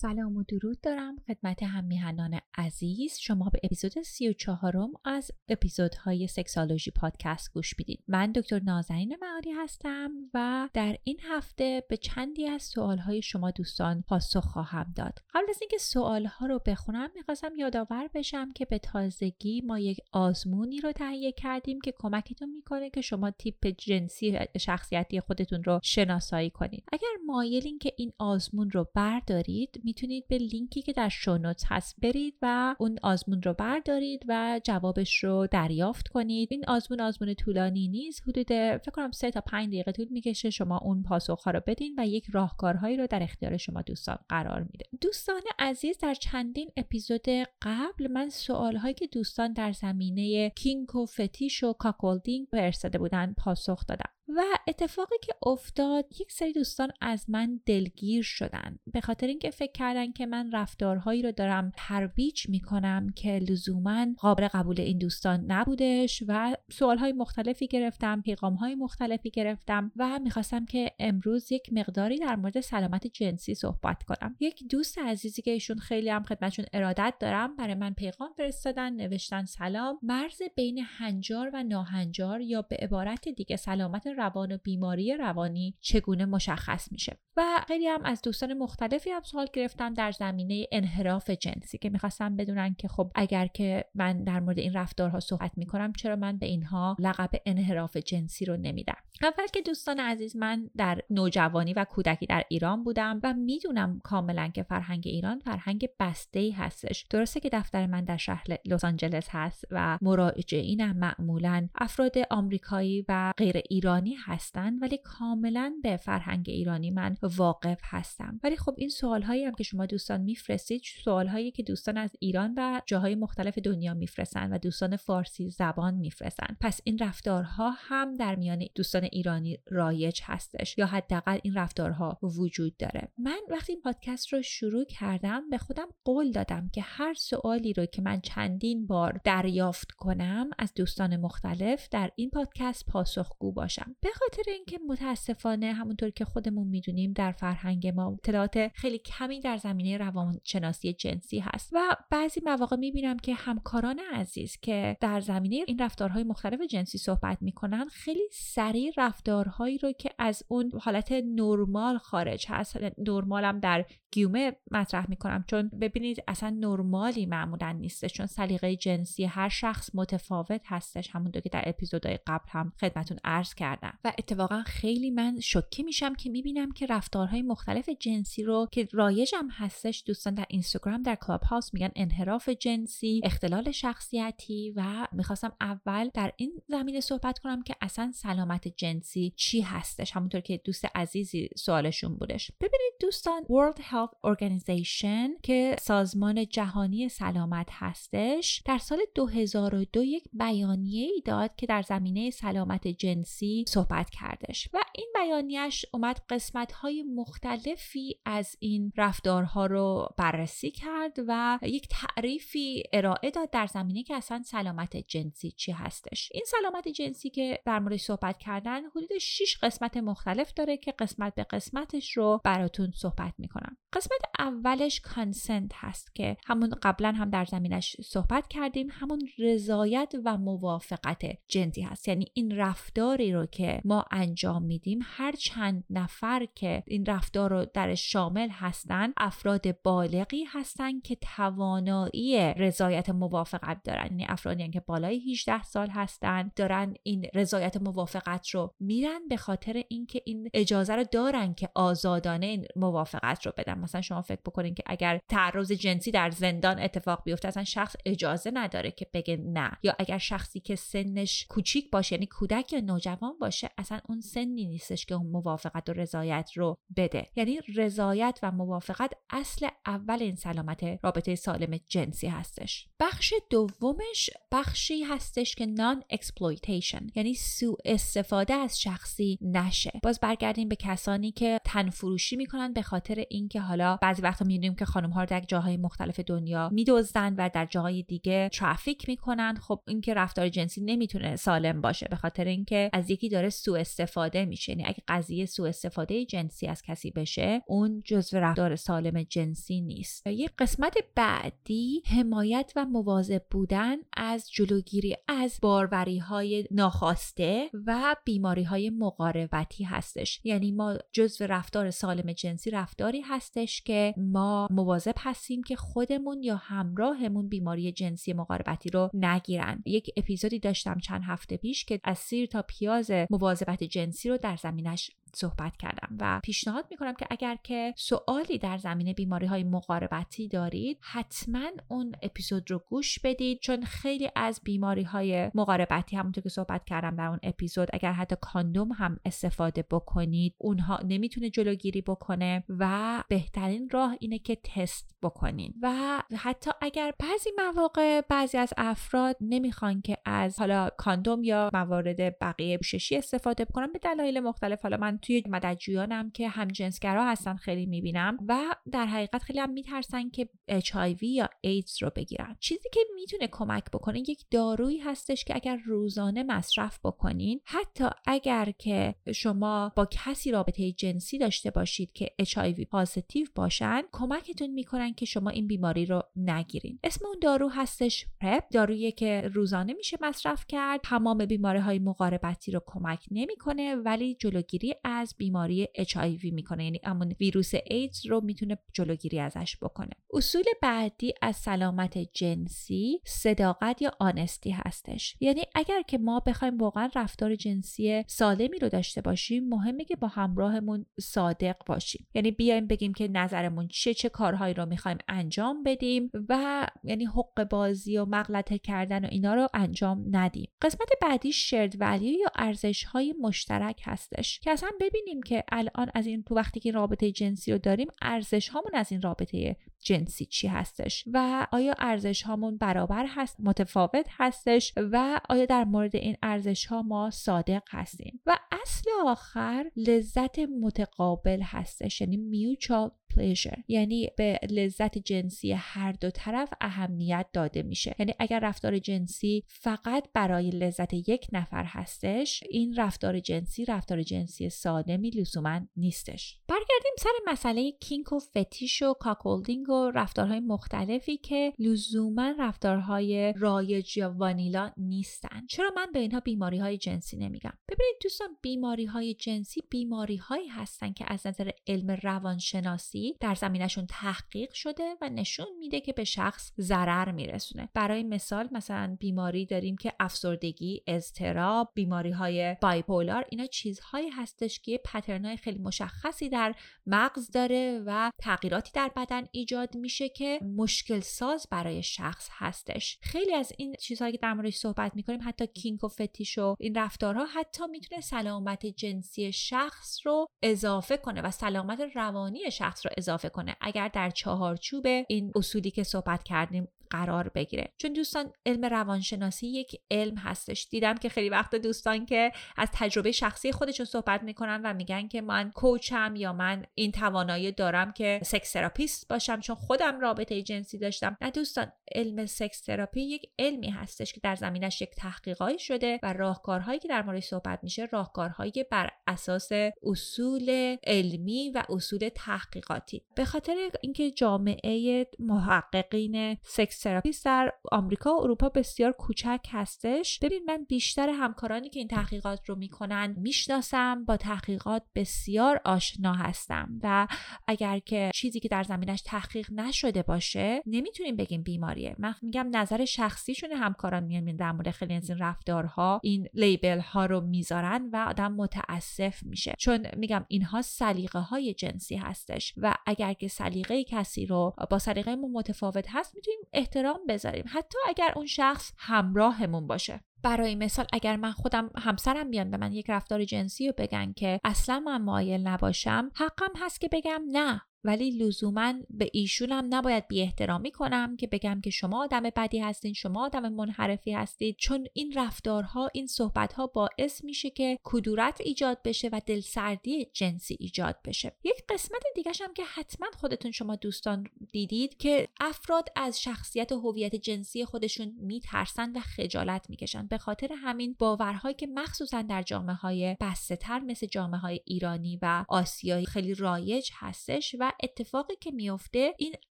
سلام و درود دارم خدمت همیهنان عزیز. شما به اپیزود سی و چهارم از اپیزودهای سکسالوژی پادکست گوش می‌دید. من دکتر نازنین معالی هستم و در این هفته به چندی از سوالهای شما دوستان پاسخ خواهم داد. قبل از اینکه سوالها رو بخونم می‌خواستم یادآور بشم که به تازگی ما یک آزمونی رو تهیه کردیم که کمکتون می‌کنه که شما تیپ جنسی شخصیتی خودتون رو شناسایی کنید. اگر مایلین که این آزمون رو بردارید می‌تونید به لینکی که در شونوت هست برید و اون آزمون رو بردارید و جوابش رو دریافت کنید. این آزمون آزمون طولانی نیست. حدود فکر کنم سه تا 5 دقیقه طول می‌کشه شما اون پاسخ رو بدین و یک راهکارهایی رو در اختیار شما دوستان قرار میده. دوستان عزیز در چندین اپیزود قبل من سوال هایی که دوستان در زمینه kink و فتیش و cuckolding فرستاده بودن پاسخ دادم. و اتفاقی که افتاد یک سری دوستان از من دلگیر شدن. به خاطر اینکه فکر کردن که من رفتارهایی رو دارم ترویج می‌کنم که لزوما قابل قبول این دوستان نبودش و سوالهای مختلفی گرفتم پیغامهای مختلفی گرفتم و می‌خواستم که امروز یک مقداری در مورد سلامت جنسی صحبت کنم. یک دوست عزیزی که ایشون خیلی هم خدمتشون ارادت دارم برای من پیغام فرستادن نوشتن سلام. مرز بین هنجار و ناهنجار یا به عبارت دیگه سلامت روان و بیماری روانی چگونه مشخص میشه. و خیلی هم از دوستان مختلفی هم سوال گرفتم در زمینه انحراف جنسی که می‌خواستم بدونن که خب اگر که من در مورد این رفتارها صحبت می‌کنم چرا من به اینها لقب انحراف جنسی رو نمیدم؟ اول که دوستان عزیز من در نوجوانی و کودکی در ایران بودم و می‌دونم کاملا که فرهنگ ایران فرهنگ بسته ای هستش. درسته که دفتر من در شهر لس آنجلس هست و مراجعینم معمولا افراد آمریکایی و غیر ایرانی هستن ولی کاملا به فرهنگ ایرانی من واقف هستم. ولی خب این سوال هایی هم که شما دوستان میفرستید سوال هایی که دوستان از ایران و جاهای مختلف دنیا میفرستن و دوستان فارسی زبان میفرستن. پس این رفتارها هم در میان دوستان ایرانی رایج هستش یا حداقل این رفتارها وجود داره. من وقتی این پادکست رو شروع کردم به خودم قول دادم که هر سوالی رو که من چندین بار دریافت کنم از دوستان مختلف در این پادکست پاسخگو باشم. به خاطر اینکه متاسفانه همونطور که خودمون می‌دونیم در فرهنگ ما اطلاعات خیلی کمی در زمینه روانشناسی جنسی هست و بعضی مواقع می‌بینم که همکاران عزیز که در زمینه این رفتارهای مختلف جنسی صحبت می‌کنن خیلی سریع رفتارهایی رو که از اون حالت نرمال خارج هست نرمالم در گیومه مطرح می‌کنم. چون ببینید اصلا نرمالی معمولا نیستش چون سلیقه جنسی هر شخص متفاوت هستش. همونطور که در اپیزودهای قبل هم خدمتون عرض کردم. و اتفاقا خیلی من شوکه میشم که می‌بینم که رفتارهای مختلف جنسی رو که رایجم هستش دوستان در اینستاگرام در کلاب هاوس میگن انحراف جنسی اختلال شخصیتی و می‌خواستم اول در این زمینه صحبت کنم که اصلا سلامت جنسی چی هستش. همونطور که دوست عزیزی سوالشون بودش. ببینید دوستان World Health Organization که سازمان جهانی سلامت هستش در سال 2002 یک بیانیه ای داد که در زمینه سلامت جنسی صحبت کردش و این بیانیهش اومد قسمت های مختلفی از این رفتارها رو بررسی کرد و یک تعریفی ارائه داد در زمینه که اصلا سلامت جنسی چی هستش. این سلامت جنسی که در مورد صحبت کردن حدود 6 قسمت مختلف داره که قسمت به قسمتش رو براتون صحبت می‌کنم. قسمت اولش کانسنت هست که همون قبلا هم در زمینش صحبت کردیم همون رضایت و موافقت جنسی هست. یعنی این رفتاری رو که ما انجام میدیم هر چند نفر که این رفتار رو درش شامل هستن افراد بالغی هستن که توانایی رضایت موافقت دارن. یعنی افرادی که بالای 18 سال هستن دارن این رضایت موافقت رو رو میرن به خاطر اینکه این اجازه رو دارن که آزادانه این موافقت رو بدن. مثلا شما فکر بکنین که اگر تعرض جنسی در زندان اتفاق بیفته اصلا شخص اجازه نداره که بگه نه. یا اگر شخصی که سنش کوچیک باشه یعنی کودک یا نوجوان باشه اصلا اون سنی نیستش که اون موافقت و رضایت رو بده. یعنی رضایت و موافقت اصل اول این سلامت رابطه سالم جنسی هستش. بخش دومش بخشی هستش که non-exploitation یعنی سوء استفاده از شخصی نشه. باز برگردیم به کسانی که تن فروشی می‌کنن به خاطر اینکه حالا بعضی وقتا می‌دونیم که خانم ها در جاهای مختلف دنیا میدزدن و در جاهای دیگه ترافیک می‌کنن. خب اینکه رفتار جنسی نمی‌تونه سالم باشه به خاطر اینکه از یکی داره سوء استفاده میشه. یعنی اگه قضیه سوء استفاده جنسی از کسی بشه اون جزو رفتار سالم جنسی نیست. یه قسمت بعدی حمایت و مواظب بودن از جلوگیری از باروری های ناخواسته و بیماری های مقاربتی هستش. یعنی ما جزو رفتار سالم جنسی رفتاری هستش که ما مواظب هستیم که خودمون یا همراهمون بیماری جنسی مقاربتی رو نگیرن. یک اپیزودی داشتم چند هفته پیش که از سیر تا پیاز مواظبت جنسی رو در زمینش صحبت کردم و پیشنهاد می‌کنم که اگر که سوالی در زمینه بیماری های مقاربتی دارید حتما اون اپیزود رو گوش بدید چون خیلی از بیماری های مقاربتی همونطور که صحبت کردم در اون اپیزود اگر حتی کاندوم هم استفاده بکنید اونها نمی‌تونه جلوگیری بکنه و بهترین راه اینه که تست بکنید و حتی اگر بعضی مواقع بعضی از افراد نمی‌خوان که از حالا کاندوم یا موارد بقیه پوششی استفاده بکنن به دلایل مختلف حالا من توی مددجویانم که همجنسگرا هستن خیلی می‌بینم و در حقیقت خیلی هم میترسن که HIV یا ایدز رو بگیرن. چیزی که می‌تونه کمک بکنه یک دارویی هستش که اگر روزانه مصرف بکنین حتی اگر که شما با کسی رابطه جنسی داشته باشید که HIV پازیتیو باشن کمکتون می‌کنن که شما این بیماری رو نگیرین. اسم اون دارو هستش پرپ دارویی که روزانه میشه مصرف کرد. تمام بیماری های مقاربتی رو کمک نمی‌کنه ولی جلوگیری از بیماری HIV می‌کنه یعنی همون ویروس ایدز رو می‌تونه جلوگیری ازش بکنه. اصول بعدی از سلامت جنسی صداقت یا آنستی هستش. یعنی اگر که ما بخوایم واقعا رفتار جنسی سالمی رو داشته باشیم مهمه که با همراهمون صادق باشیم. یعنی بیایم بگیم که نظرمون چه چه کارهایی رو می‌خوایم انجام بدیم و یعنی حق بازی و مغلطه کردن و اینا رو انجام ندیم. قسمت بعدی شرد ولیو یا ارزش های مشترک هستش که اصلا ببینیم که الان از این تو وقتی که رابطه جنسی رو داریم ارزش هامون از این رابطه جنسی چی هستش؟ و آیا ارزش هامون برابر هست متفاوت هستش؟ و آیا در مورد این ارزش ها ما صادق هستیم؟ و اصل آخر لذت متقابل هستش یعنی میوچال pleasure. یعنی به لذت جنسی هر دو طرف اهمیت داده میشه. یعنی اگر رفتار جنسی فقط برای لذت یک نفر هستش این رفتار جنسی رفتار جنسی سالمی لزوما نیستش. برگردیم سر مسئله kink و فتیش و cuckolding و رفتارهای مختلفی که لزوما رفتارهای رایج یا vanilla نیستن. چرا من به اینها بیماری های جنسی نمیگم؟ ببینید دوستان بیماری های جنسی بیماری هایی هستن که از نظر علم روانشناسی در زمینشون تحقیق شده و نشون میده که به شخص ضرر میرسونه. برای مثال مثلا بیماری داریم که افسردگی اضطراب بیماری های bipolar اینا چیزهایی هستش که pattern های خیلی مشخصی در مغز داره و تغییراتی در بدن ایجاد میشه که مشکل ساز برای شخص هستش. خیلی از این چیزهایی که در موردش صحبت می‌کنیم حتی kink و فتیش و این رفتارها حتی می‌تونه سلامت جنسی شخص رو اضافه کنه و سلامت روانی شخص رو اضافه کنه. اگر در چهارچوب این اصولی که صحبت کردیم قرار بگیره. چون دوستان علم روانشناسی یک علم هستش. دیدم که خیلی وقت دوستان که از تجربه شخصی خودشون صحبت می‌کنن و میگن که من coach م یا من این توانایی دارم که sex therapist باشم چون خودم رابطه جنسی داشتم. نه دوستان علم sex therapy یک علمی هستش که در زمینش یک تحقیقاتی شده و راهکارهایی که در مورد صحبت میشه راهکارهایی بر اساس اصول علمی و اصول تحقیقاتی. به خاطر اینکه جامعه محققین sex sex therapist در آمریکا و اروپا بسیار کوچک هستش. ببین من بیشتر همکارانی که این تحقیقات رو می‌کنن می‌شناسم با تحقیقات بسیار آشنا هستم و اگر که چیزی که در زمینش تحقیق نشده باشه نمی‌تونیم بگیم بیماریه. من میگم نظر شخصیشون همکاران میان در مورد خیلی از این رفتارها این label ها رو می‌ذارن و آدم متاسف میشه. چون میگم اینها سلیقه های جنسی هستش و اگر که سلیقه کسی رو با سلیقه ما متفاوت هست می‌تونیم احترام بذاریم. حتی اگر اون شخص همراهمون باشه. برای مثال اگر من خودم همسرم بیان به من یک رفتار جنسی رو بگن که اصلا من مایل نباشم حقم هست که بگم نه. ولی لزوما به ایشونم نباید بی احترامی کنم که بگم که شما آدم بدی هستین شما آدم منحرفی هستید. چون این رفتارها این صحبتها باعث میشه که کدورت ایجاد بشه و دلسردی جنسی ایجاد بشه. یک قسمت دیگه هم که حتما خودتون شما دوستان دیدید که افراد از شخصیت و هویت جنسی خودشون میترسن و خجالت می‌کشن. به خاطر همین باورهایی که مخصوصا در جامعه های بسته تر مثل جامعه های ایرانی و آسیایی خیلی رایج هستش و اتفاقی که میفته این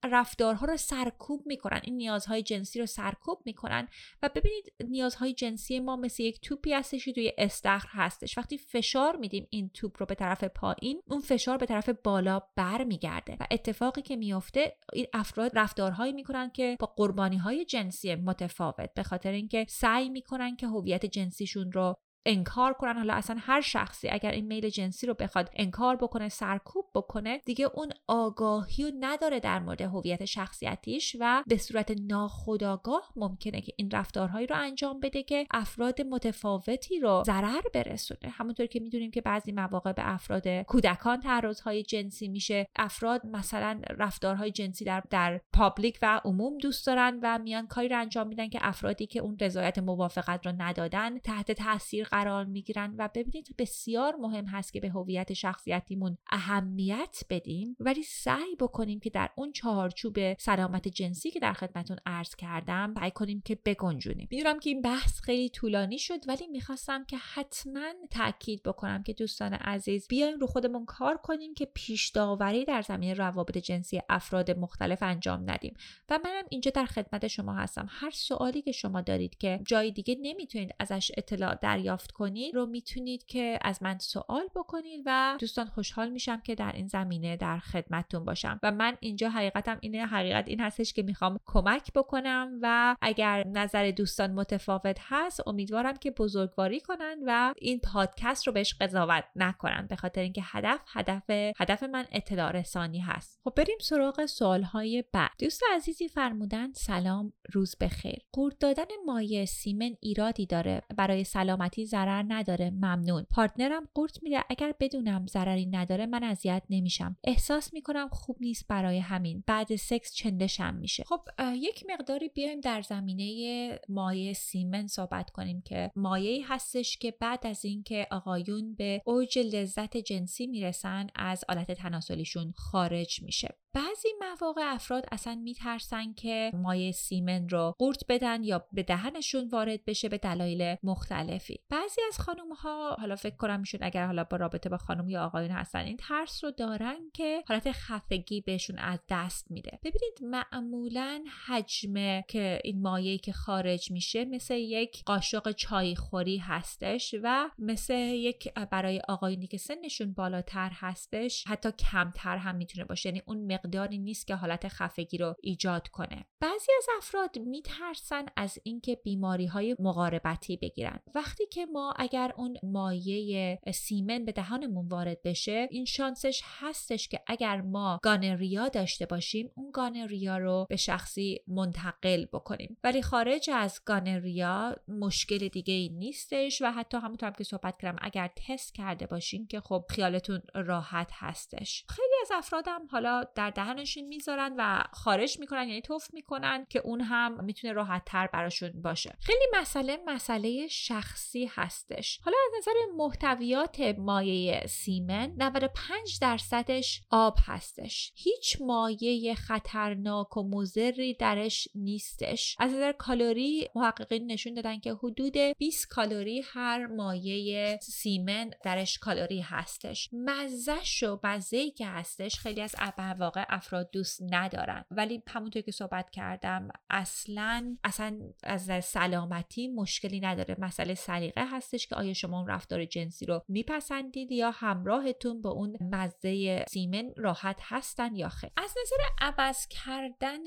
رفتارها رو سرکوب می‌کنن این نیازهای جنسی رو سرکوب می‌کنن و ببینید نیازهای جنسی ما مثل یک توپی هستش توی استخر هستش. وقتی فشار میدیم این توپ رو به طرف پایین اون فشار به طرف بالا برمیگرده و اتفاقی که میفته این افراد رفتارهایی می‌کنن که با قربانی های جنسی متفاوت. به خاطر اینکه سعی می‌کنن که هویت جنسیشون رو انکار کنن. حالا اصلا هر شخصی اگر این میل جنسی رو بخواد انکار بکنه سرکوب بکنه دیگه اون آگاهی رو نداره در مورد هویت شخصیتیش و به صورت ناخودآگاه ممکنه که این رفتارهایی رو انجام بده که افراد متفاوتی رو ضرر برسونه. همونطور که می‌دونیم که بعضی مواقع به افراد کودکان تعرضهای جنسی میشه. افراد مثلا رفتارهای جنسی در در پابلیک و عموم دوست دارن و میان کاری رو انجام میدن که افرادی که اون رضایت موافقت رو ندادن تحت تاثیر قرار می‌گیرن و ببینید بسیار مهم هست که به هویت شخصیتیمون اهمیت بدیم ولی سعی بکنیم که در اون چهارچوب سلامت جنسی که در خدمتون عرض کردم سعی کنیم که بگنجونیم. می‌دونم که این بحث خیلی طولانی شد ولی می‌خواستم که حتما تاکید بکنم که دوستان عزیز بیایم رو خودمون کار کنیم که پیش داوری در زمینه روابط جنسی افراد مختلف انجام ندیم. و منم اینجا در خدمت شما هستم. هر سوالی که شما دارید که جای دیگه نمی‌تونید ازش اطلاع دریافت کنید رو می‌تونید که از من سوال بکنید و دوستان خوشحال میشم که در این زمینه در خدمتتون باشم. و من اینجا حقیقتم اینه حقیقت این هستش که می‌خوام کمک بکنم و اگر نظر دوستان متفاوت هست امیدوارم که بزرگواری کنن و این پادکست رو بهش قضاوت نکنن. به خاطر اینکه هدف هدف هدف من اطلاع رسانی هست. خب بریم سراغ سوال های بعد. دوست عزیزی فرمودن سلام روز بخیر. قورت دادن مایع semen ایرادی داره برای سلامتی ضرر نداره. ممنون. partner م قورت میده. اگر بدونم ضرری نداره من اذیت نمیشم. احساس می‌کنم خوب نیست برای همین. بعد سکس چندشم میشه. خب یک مقداری بیایم در زمینه مایع semen صحبت کنیم که مایعی هستش که بعد از اینکه آقایون به اوج لذت جنسی می‌رسن از آلت تناسلیشون خارج میشه. بعضی مواقع افراد اصلا میترسن که مایع semen رو قورت بدن یا به دهنشون وارد بشه به دلایل مختلفی. بعضی از خانم ها حالا فکر کنم میشون اگر حالا با رابطه با خانم یا آقایون هستن این ترس رو دارن که حالت خفگی بهشون از دست میده. ببینید معمولا حجم که این مایعی که خارج میشه مثل یک قاشق چای خوری هستش و مثل یک برای آقایونی که سنشون بالاتر هستش حتی کمتر هم می‌تونه باشه. یعنی اون مقداری نیست که حالت خفگی رو ایجاد کنه. بعضی از افراد میترسن از اینکه بیماری های مقاربتی بگیرن. وقتی که ما اگر اون مایه سیمن به دهانمون وارد بشه این شانسش هستش که اگر ما گانریا داشته باشیم اون گانریا رو به شخصی منتقل بکنیم. ولی خارج از گانریا مشکل دیگه ای نیستش و حتی همونطور که صحبت کردم اگر تست کرده باشین که خب خیالتون راحت هستش. خیلی از افرادم حالا در دهنشون می‌ذارن و خارج می‌کنن یعنی توف می‌کنن که اون هم می‌تونه راحت تر براشون باشه. خیلی مسئله مسئله شخصی هستش. حالا از نظر محتویات مایع سیمن 95 درصدش آب هستش. هیچ مایع خطرناک و مضری درش نیستش. از نظر کالری محققین نشون دادن که حدود 20 کالری هر مایع سیمن درش کالری هستش. مزهش و مزه که هستش خیلی از واقع افراد دوست ندارن. ولی همونطور که صحبت کردم اصلا اصلا از سلامتی مشکلی نداره. مسئله سلیقه هستش که آیا شما اون رفتار جنسی رو میپسندید یا همراهتون با اون مزه سیمن راحت هستن یا خیر. از نظر عوض کردن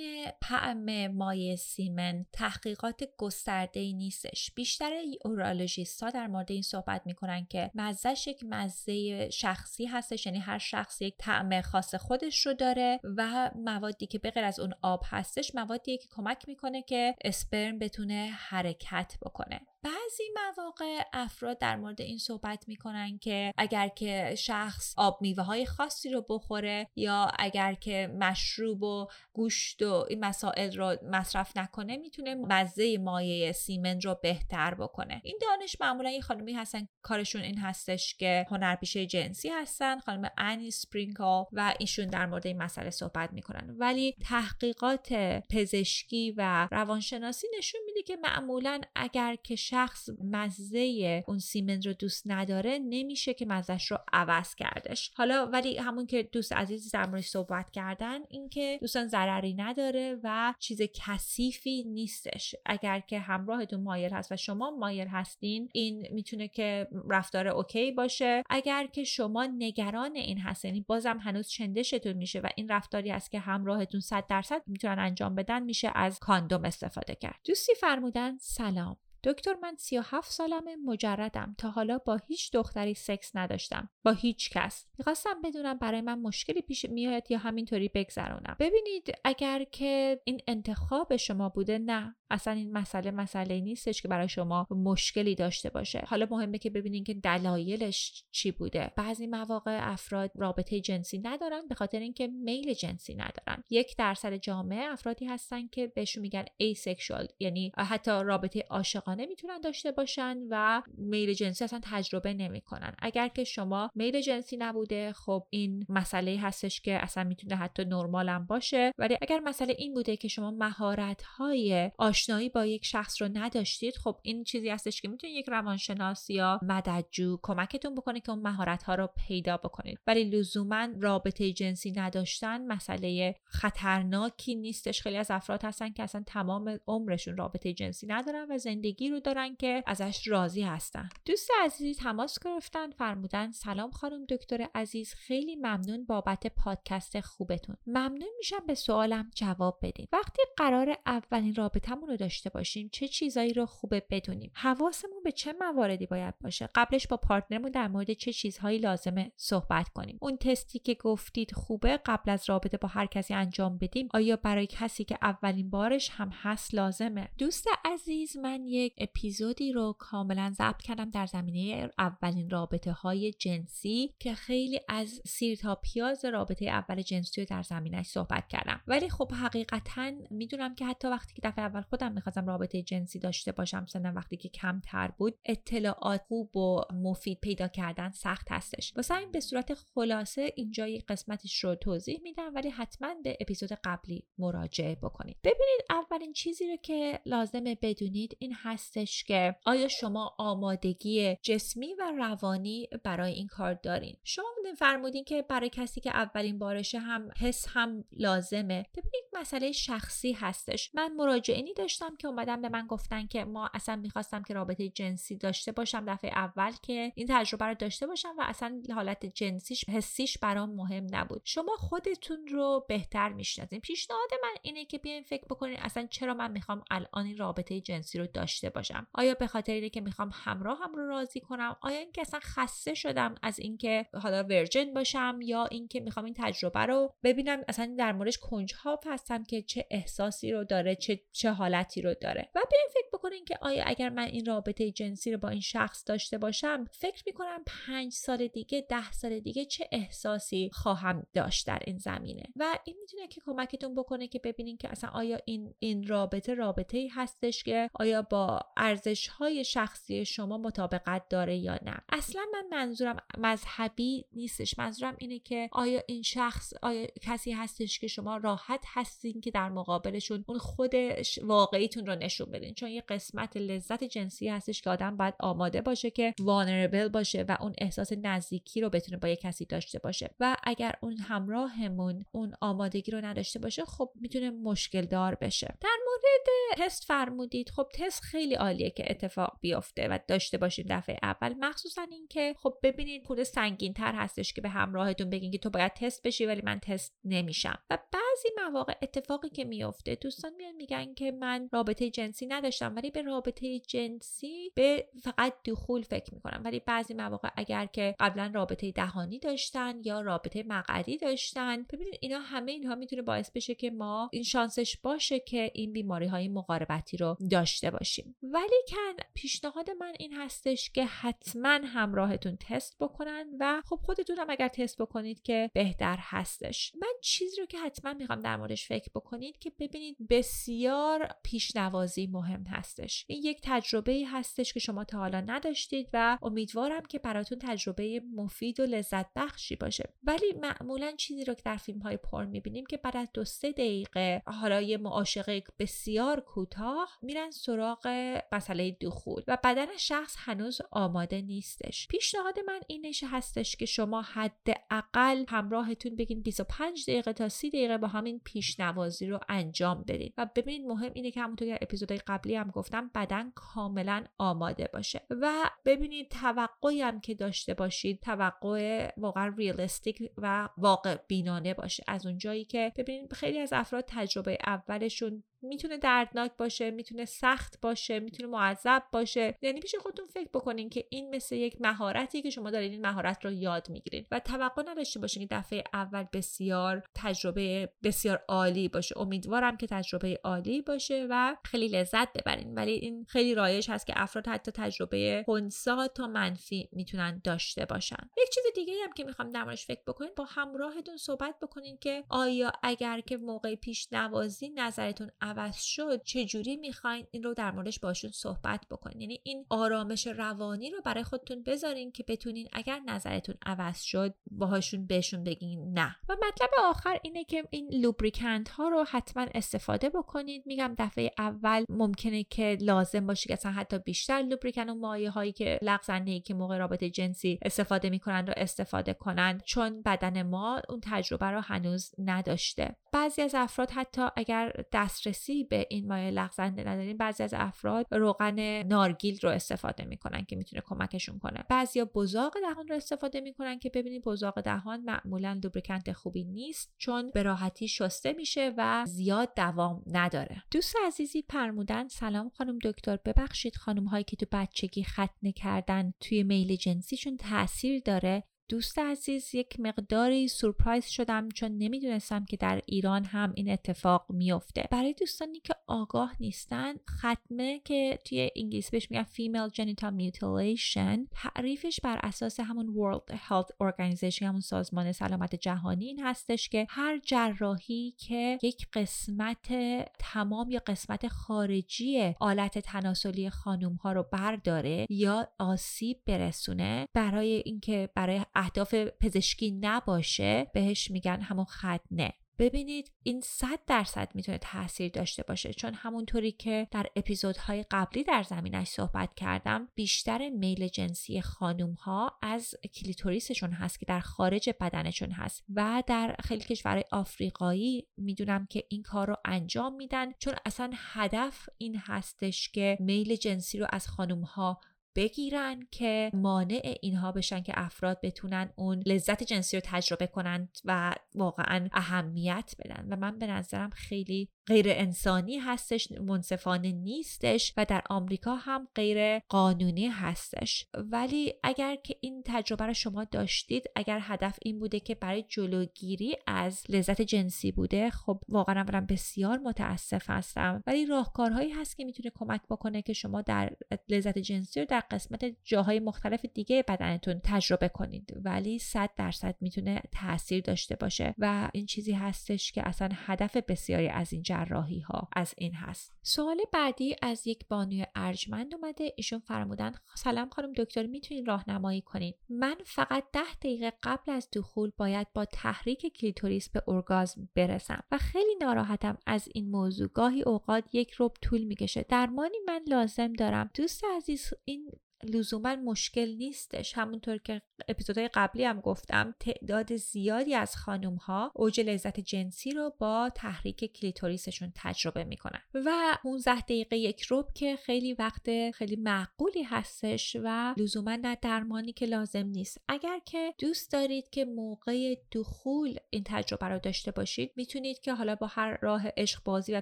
طعم مایع سیمن تحقیقات گسترده ای نیستش. بیشتر اورولوژیست ها در مورد این صحبت می‌کنن که مزهش یک مزه شخصی هستش. یعنی هر شخص یک طعم خاص خودش رو داره و موادی که بغیر از اون آب هستش موادی که کمک می‌کنه که اسپرم بتونه حرکت بکنه. بعضی مواقع افراد در مورد این صحبت می‌کنن که اگر که شخص آب میوه های خاصی رو بخوره یا اگر که مشروب و گوشت و این مسائل رو مصرف نکنه می‌تونه مزه مایه سیمن رو بهتر بکنه. این دانش معمولا یه خانمی هستن کارشون این هستش که هنرپیشه جنسی هستن خانم انی سپرینکل و ایشون در مورد این مسئله صحبت می‌کنن. ولی تحقیقات پزشکی و روانشناسی نشون میده که معمولا اگر که شخص مزه اون سیمن رو دوست نداره نمیشه که مزهش رو عوض کردش. حالا ولی همون که دوست عزیز مورد صحبت کردن اینکه دوستان ضرری نداره و چیز کثیفی نیستش. اگر که همراهتون مایل هست و شما مایل هستین این می‌تونه که رفتار اوکی باشه. اگر که شما نگران این هستین یعنی بازم هنوز چندشتون میشه و این رفتاری است که همراهتون 100 درصد می‌تونن انجام بدن میشه از کاندوم استفاده کرد. دوستی فرمودن سلام. دکتر من 37 سالمه مجردم. تا حالا با هیچ دختری سکس نداشتم. با هیچ کس. می‌خواستم بدونم برای من مشکلی پیش میاد یا همینطوری بگذرونم. ببینید اگر که این انتخاب شما بوده نه. اصلا این مسئله مسئله نیستش که برای شما مشکلی داشته باشه. حالا مهمه که ببینید که دلایلش چی بوده. بعضی مواقع افراد رابطه جنسی ندارن به خاطر اینکه میل جنسی ندارن. یک درصد جامعه افرادی هستن که بهشون میگن asexual یعنی حتی رابطه عاشقانه می‌تونن داشته باشن و میل جنسی اصلا تجربه نمی‌کنن. اگر که شما میل جنسی نبوده خب این مسئله هستش که اصلا می‌تونه حتی نرمال هم باشه. ولی اگر مسئله این بوده که شما مهارت های آشنایی با یک شخص رو نداشتید خب این چیزی هستش که می‌تونه یک روانشناس یا مددجو کمکتون بکنه که اون مهارت ها رو پیدا بکنید. ولی لزوما رابطه جنسی نداشتن مسئله خطرناکی نیستش. خیلی از افراد هستن که اصلا تمام عمرشون رابطه جنسی ندارن و زندگی رو دارن که ازش راضی هستن. دوست عزیزی تماس گرفتن فرمودن سلام خانم دکتر عزیز خیلی ممنون بابت پادکست خوبتون. ممنون میشم به سوالم جواب بدین. وقتی قرار اولین رابطمون رو داشته باشیم چه چیزایی رو خوبه بدونیم. حواسمون به چه مواردی باید باشه؟ قبلش با پارتنرمون در مورد چه چیزهایی لازمه صحبت کنیم. اون تستی که گفتید خوبه قبل از رابطه با هر کسی انجام بدیم. آیا برای کسی که اولین بارش هم هست لازمه؟ دوست عزیز من یک اپیزودی رو کاملا ضبط کردم در زمینه اولین رابطه های جنسی که خیلی از سیر تا پیاز رابطه اول جنسی رو در زمینش صحبت کردم. ولی خب حقیقتا می‌دونم که حتی وقتی که دفعه اول خودم می‌خواستم رابطه جنسی داشته باشم سنم وقتی که کمتر بود اطلاعات خوب و مفید پیدا کردن سخت هستش. واسه این به صورت خلاصه اینجا یک قسمتش رو توضیح میدم ولی حتما به اپیزود قبلی مراجعه بکنید. ببینید اولین چیزی رو که لازمه بدونید این هستش که آیا شما آمادگی جسمی و روانی برای این کار دارین؟ شما فرمودین که برای کسی که اولین بارشه هم حس هم لازمه. ببینید مسئله شخصی هستش. من مراجعینی داشتم که اومدن به من گفتن که ما اصلا می‌خواستم که رابطه جنسی داشته باشم دفعه اول که این تجربه رو داشته باشم و اصلا حالت جنسیش حسیش برام مهم نبود. شما خودتون رو بهتر می‌شناسین. پیشنهاد من اینه که بیاین فکر بکنین اصلا چرا من می‌خوام الان این رابطه جنسی رو داشته باشم؟ آیا به خاطر اینه که می‌خوام همراهم رو راضی کنم؟ آیا اینکه اصلا خسته شدم از اینکه حالا ورجن باشم یا اینکه می‌خوام این تجربه رو ببینم؟ اصلا در موردش کنجکاو هستم که چه احساسی رو داره چه چه حالتی رو داره. و بیاین فکر بکنین که آیا اگر من این رابطه جنسی رو با این شخص داشته باشم فکر می‌کنم پنج سال دیگه ده سال دیگه چه احساسی خواهم داشت در این زمینه. و این می‌تونه که کمکتون بکنه که ببینین که اصلا آیا این این رابطه رابطه ای هستش که آیا با ارزش های شخصی شما مطابقت داره یا نه. اصلا من منظورم مذهبی نیستش. منظورم اینه که آیا این شخص آیا کسی هستش که شما راحت هست خواستین که در مقابلشون اون خودش واقعیتون رو نشون بدین. چون یه قسمت لذت جنسی هستش که آدم باید آماده باشه که وانربل باشه و اون احساس نزدیکی رو بتونه با یه کسی داشته باشه. و اگر اون همراهمون اون آمادگی رو نداشته باشه خب می‌تونه مشکل دار بشه. در مورد تست فرمودید. خب تست خیلی عالیه که اتفاق بیفته و داشته باشیم دفعه اول. مخصوصا اینکه خب ببینید خود سنگین تر هستش که به همراهتون بگین که تو باید تست بشی ولی من تست نمیشم. و بعضی مواقع اتفاقی که میفته دوستان میان میگن که من رابطه جنسی نداشتم ولی به رابطه جنسی به فقط دخول فکر می‌کنم. ولی بعضی مواقع اگر که قبلا رابطه دهانی داشتن یا رابطه مقعدی داشتن ببینید اینا همه اینها می‌تونه باعث بشه که ما این شانسش باشه که این بیماری های مقاربتی رو داشته باشیم. ولی کن پیشنهاد من این هستش که حتما همراهتون تست بکنن و خب خودتون هم اگر تست بکنید که بهتر هستش. من چیزی رو که حتما می‌خوام در موردش فکر بکنید که ببینید بسیار پیشنوازی مهم هستش. این یک تجربه هستش که شما تا حالا نداشتید و امیدوارم که براتون تجربه مفید و لذت بخشی باشه. ولی معمولا چیزی رو که در فیلم های پر می‌بینیم که بعد از دو سه دقیقه حالا یه معاشقه بسیار کوتاه میرن سراغ مسئله دخول و بدن شخص هنوز آماده نیستش. پیشنهاد من اینش هستش که شما حداقل همراهتون بگین 25 دقیقه تا 30 دقیقه با همین پیشنوازی رو انجام بدین. و ببینید مهم اینه که همونطور که اپیزودهای قبلی هم گفتم بدن کاملا آماده باشه. و ببینید توقعی هم که داشته باشید توقع واقعا ریالستیک و واقع بینانه باشه. از اونجایی که ببینید خیلی از افراد تجربه اولشون می‌تونه دردناک باشه می‌تونه سخت باشه می‌تونه معذب باشه. یعنی پیش خودتون فکر بکنین که این مثل یک مهارتی که شما دارید این مهارت رو یاد می‌گیرید و توقع نداشته باشین که دفعه اول بسیار تجربه بسیار عالی باشه. امیدوارم که تجربه عالی باشه و خیلی لذت ببرین. ولی این خیلی رایج هست که افراد حتی تجربه خنثی تا منفی می‌تونن داشته باشن. یک چیز دیگه هم که می‌خوام در فکر بکنین با همراهتون صحبت بکنین که آیا اگر که موقع پیش نوازی نظرتون عوض شد چجوری می‌خواین این رو در موردش باشون صحبت بکنین؟ یعنی این آرامش روانی رو برای خودتون بذارین که بتونین اگر نظرتون عوض شد باهاشون بهشون بگین نه. و مطلب آخر اینه که این لوبریکنت ها رو حتما استفاده بکنید. میگم دفعه اول ممکنه که لازم باشه که اصلا حتی بیشتر لوبریکن و مایه هایی که لغزنده که موقع رابطه جنسی استفاده می‌کنن رو استفاده کنن چون بدن ما اون تجربه رو هنوز نداشته. بعضی از افراد حتی اگر دسترسی به این مایع لغزنده ندارین بعضی از افراد روغن نارگیل رو استفاده می‌کنن که می‌تونه کمکشون کنه. بعضیا بزاق دهان رو استفاده می‌کنن که ببینید بزاق دهان معمولا لوبریکنت خوبی نیست چون به راحتی شسته میشه و زیاد دوام نداره. دوست عزیزی پرمودن سلام خانم دکتر. ببخشید خانم هایی که تو بچگی ختنه کردن توی میل جنسیشون تاثیر داره. دوست عزیز یک مقداری سورپرایز شدم چون نمی‌دونستم که در ایران هم این اتفاق میفته برای دوستانی که آگاه نیستن ختمه که توی انگلیسی بهش میگن female genital mutilation تعریفش بر اساس همون World Health Organization همون سازمان سلامت جهانی این هستش که هر جراحی که یک قسمت تمام یا قسمت خارجی آلت تناسلی خانوم ها رو برداره یا آسیب برسونه برای اینکه برای اهداف پزشکی نباشه بهش میگن همون ختنه ببینید این صد درصد می‌تونه تاثیر داشته باشه. چون همونطوری که در اپیزودهای قبلی در زمینش صحبت کردم بیشتر میل جنسی خانوم ها از کلیتوریسشون هست که در خارج بدنشون هست. و در خیلی کشورهای آفریقایی می‌دونم که این کار رو انجام میدن. چون اصلا هدف این هستش که میل جنسی رو از خانوم ها بگیرن که مانع اینها بشن که افراد بتونن اون لذت جنسی رو تجربه کنند و واقعا اهمیت بدن. و من به نظرم خیلی غیر انسانی هستش منصفانه نیستش و در آمریکا هم غیر قانونی هستش. ولی اگر که این تجربه رو شما داشتید اگر هدف این بوده که برای جلوگیری از لذت جنسی بوده خب واقعا اولا بسیار متاسف هستم. ولی راهکارهایی هست که می‌تونه کمک بکنه که شما در لذت جنسی رو در قسمت جاهای مختلف دیگه بدنتون تجربه کنید. ولی صد درصد می‌تونه تاثیر داشته باشه. و این چیزی هستش که اصلا هدف بسیاری از این جراحی ها از این هست. سوال بعدی از یک بانوی ارجمند اومده. ایشون فرمودن سلام خانم دکتر می‌تونین راهنمایی کنین؟ من فقط ده دقیقه قبل از دخول باید با تحریک کلیتوریس به ارگازم برسم و خیلی ناراحتم از این موضوع. گاهی اوقات یک ربع طول می‌کشه. درمانی من لازم دارم. دوست عزیز این لزوما مشکل نیستش. همونطور که اپیزودهای قبلی هم گفتم تعداد زیادی از خانم ها اوج لذت جنسی رو با تحریک کلیتوریسشون تجربه می‌کنن. و 15 دقیقه یک روب که خیلی وقت خیلی معقولی هستش و لزوما نه درمانی که لازم نیست. اگر که دوست دارید که موقع دخول این تجربه رو داشته باشید می‌تونید که حالا با هر راه عشق بازی و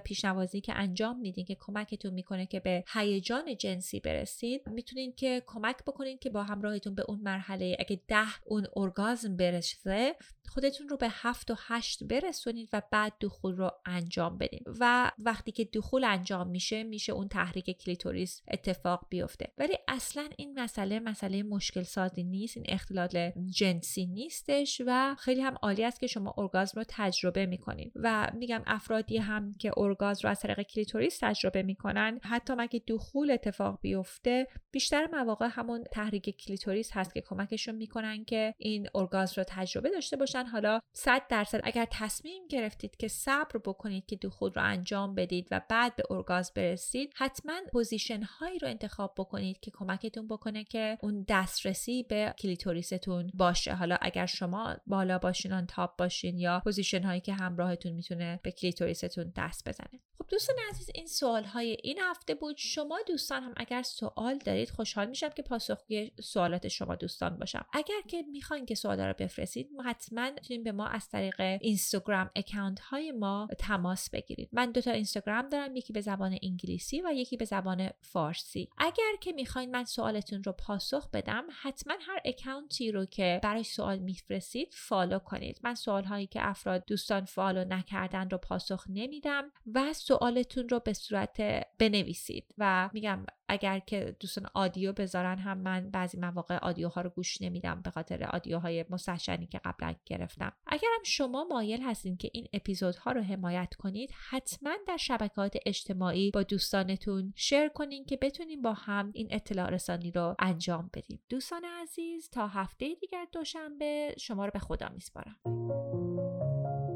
پیشنوازی که انجام میدین که کمکتون می‌کنه که به هیجان جنسی برسید می‌تونید که کمک بکنید که با همراهتون به اون مرحله اگه ده اون ارگازم برسه خودتون رو به هفت و هشت برسونید و بعد دخول رو انجام بدین. و وقتی که دخول انجام میشه میشه اون تحریک کلیتوریس اتفاق بیفته. ولی اصلا این مسئله مسئله مشکل سازی نیست این اختلال جنسی نیستش و خیلی هم عالی است که شما ارگازم رو تجربه می‌کنین. و میگم افرادی هم که ارگازم رو از طریق کلیتوریس تجربه می‌کنن حتی اگه دخول اتفاق بیفته بیشتر مواقع همون تحریک کلیتوریس هست که کمکشون می‌کنن که این ارگازم رو تجربه داشته باشن. حالا 100 درصد اگر تصمیم گرفتید که صبر بکنید که دخول رو انجام بدید و بعد به ارگازم برسید حتما position هایی رو انتخاب بکنید که کمکتون بکنه که اون دسترسی به کلیتوریستون باشه. حالا اگر شما بالا باشین on top باشین یا position هایی که همراهتون می‌تونه به کلیتوریستون دست بزنه. خب دوستان عزیز این سوال های این هفته بود. شما دوستان هم اگر سوال دارید خوشحال میشم که پاسخگوی سوالات شما دوستان باشم. اگر که می‌خواین که سوالا رو بفرستید حتما به ما از طریق اینستاگرام account های ما تماس بگیرید. من دو تا اینستاگرام دارم یکی به زبان انگلیسی و یکی به زبان فارسی. اگر که می‌خواین من سوالتون رو پاسخ بدم حتما هر account ی رو که برای سوال میفرستید follow کنید. من سوال هایی که افراد دوستان follow نکردن رو پاسخ نمیدم و سوالتون رو به صورت بنویسید و میگم اگر که دوستان آدیو بذارن هم من بعضی مواقع آدیوها رو گوش نمیدم به خاطر آدیوهای مستشنی که قبلا گرفتم. اگر هم شما مایل هستین که این اپیزودها رو حمایت کنید حتما در شبکات اجتماعی با دوستانتون شیر کنین که بتونیم با هم این اطلاع رسانی رو انجام بدیم. دوستان عزیز تا هفته دیگر دوشنبه شما رو به خدا میسپارم.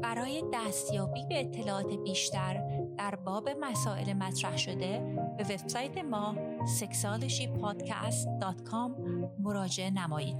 برای دستیابی به اطلاعات بیشتر در باب مسائل مطرح شده به وبسایت ما sexualshypodcast.com مراجعه نمایید.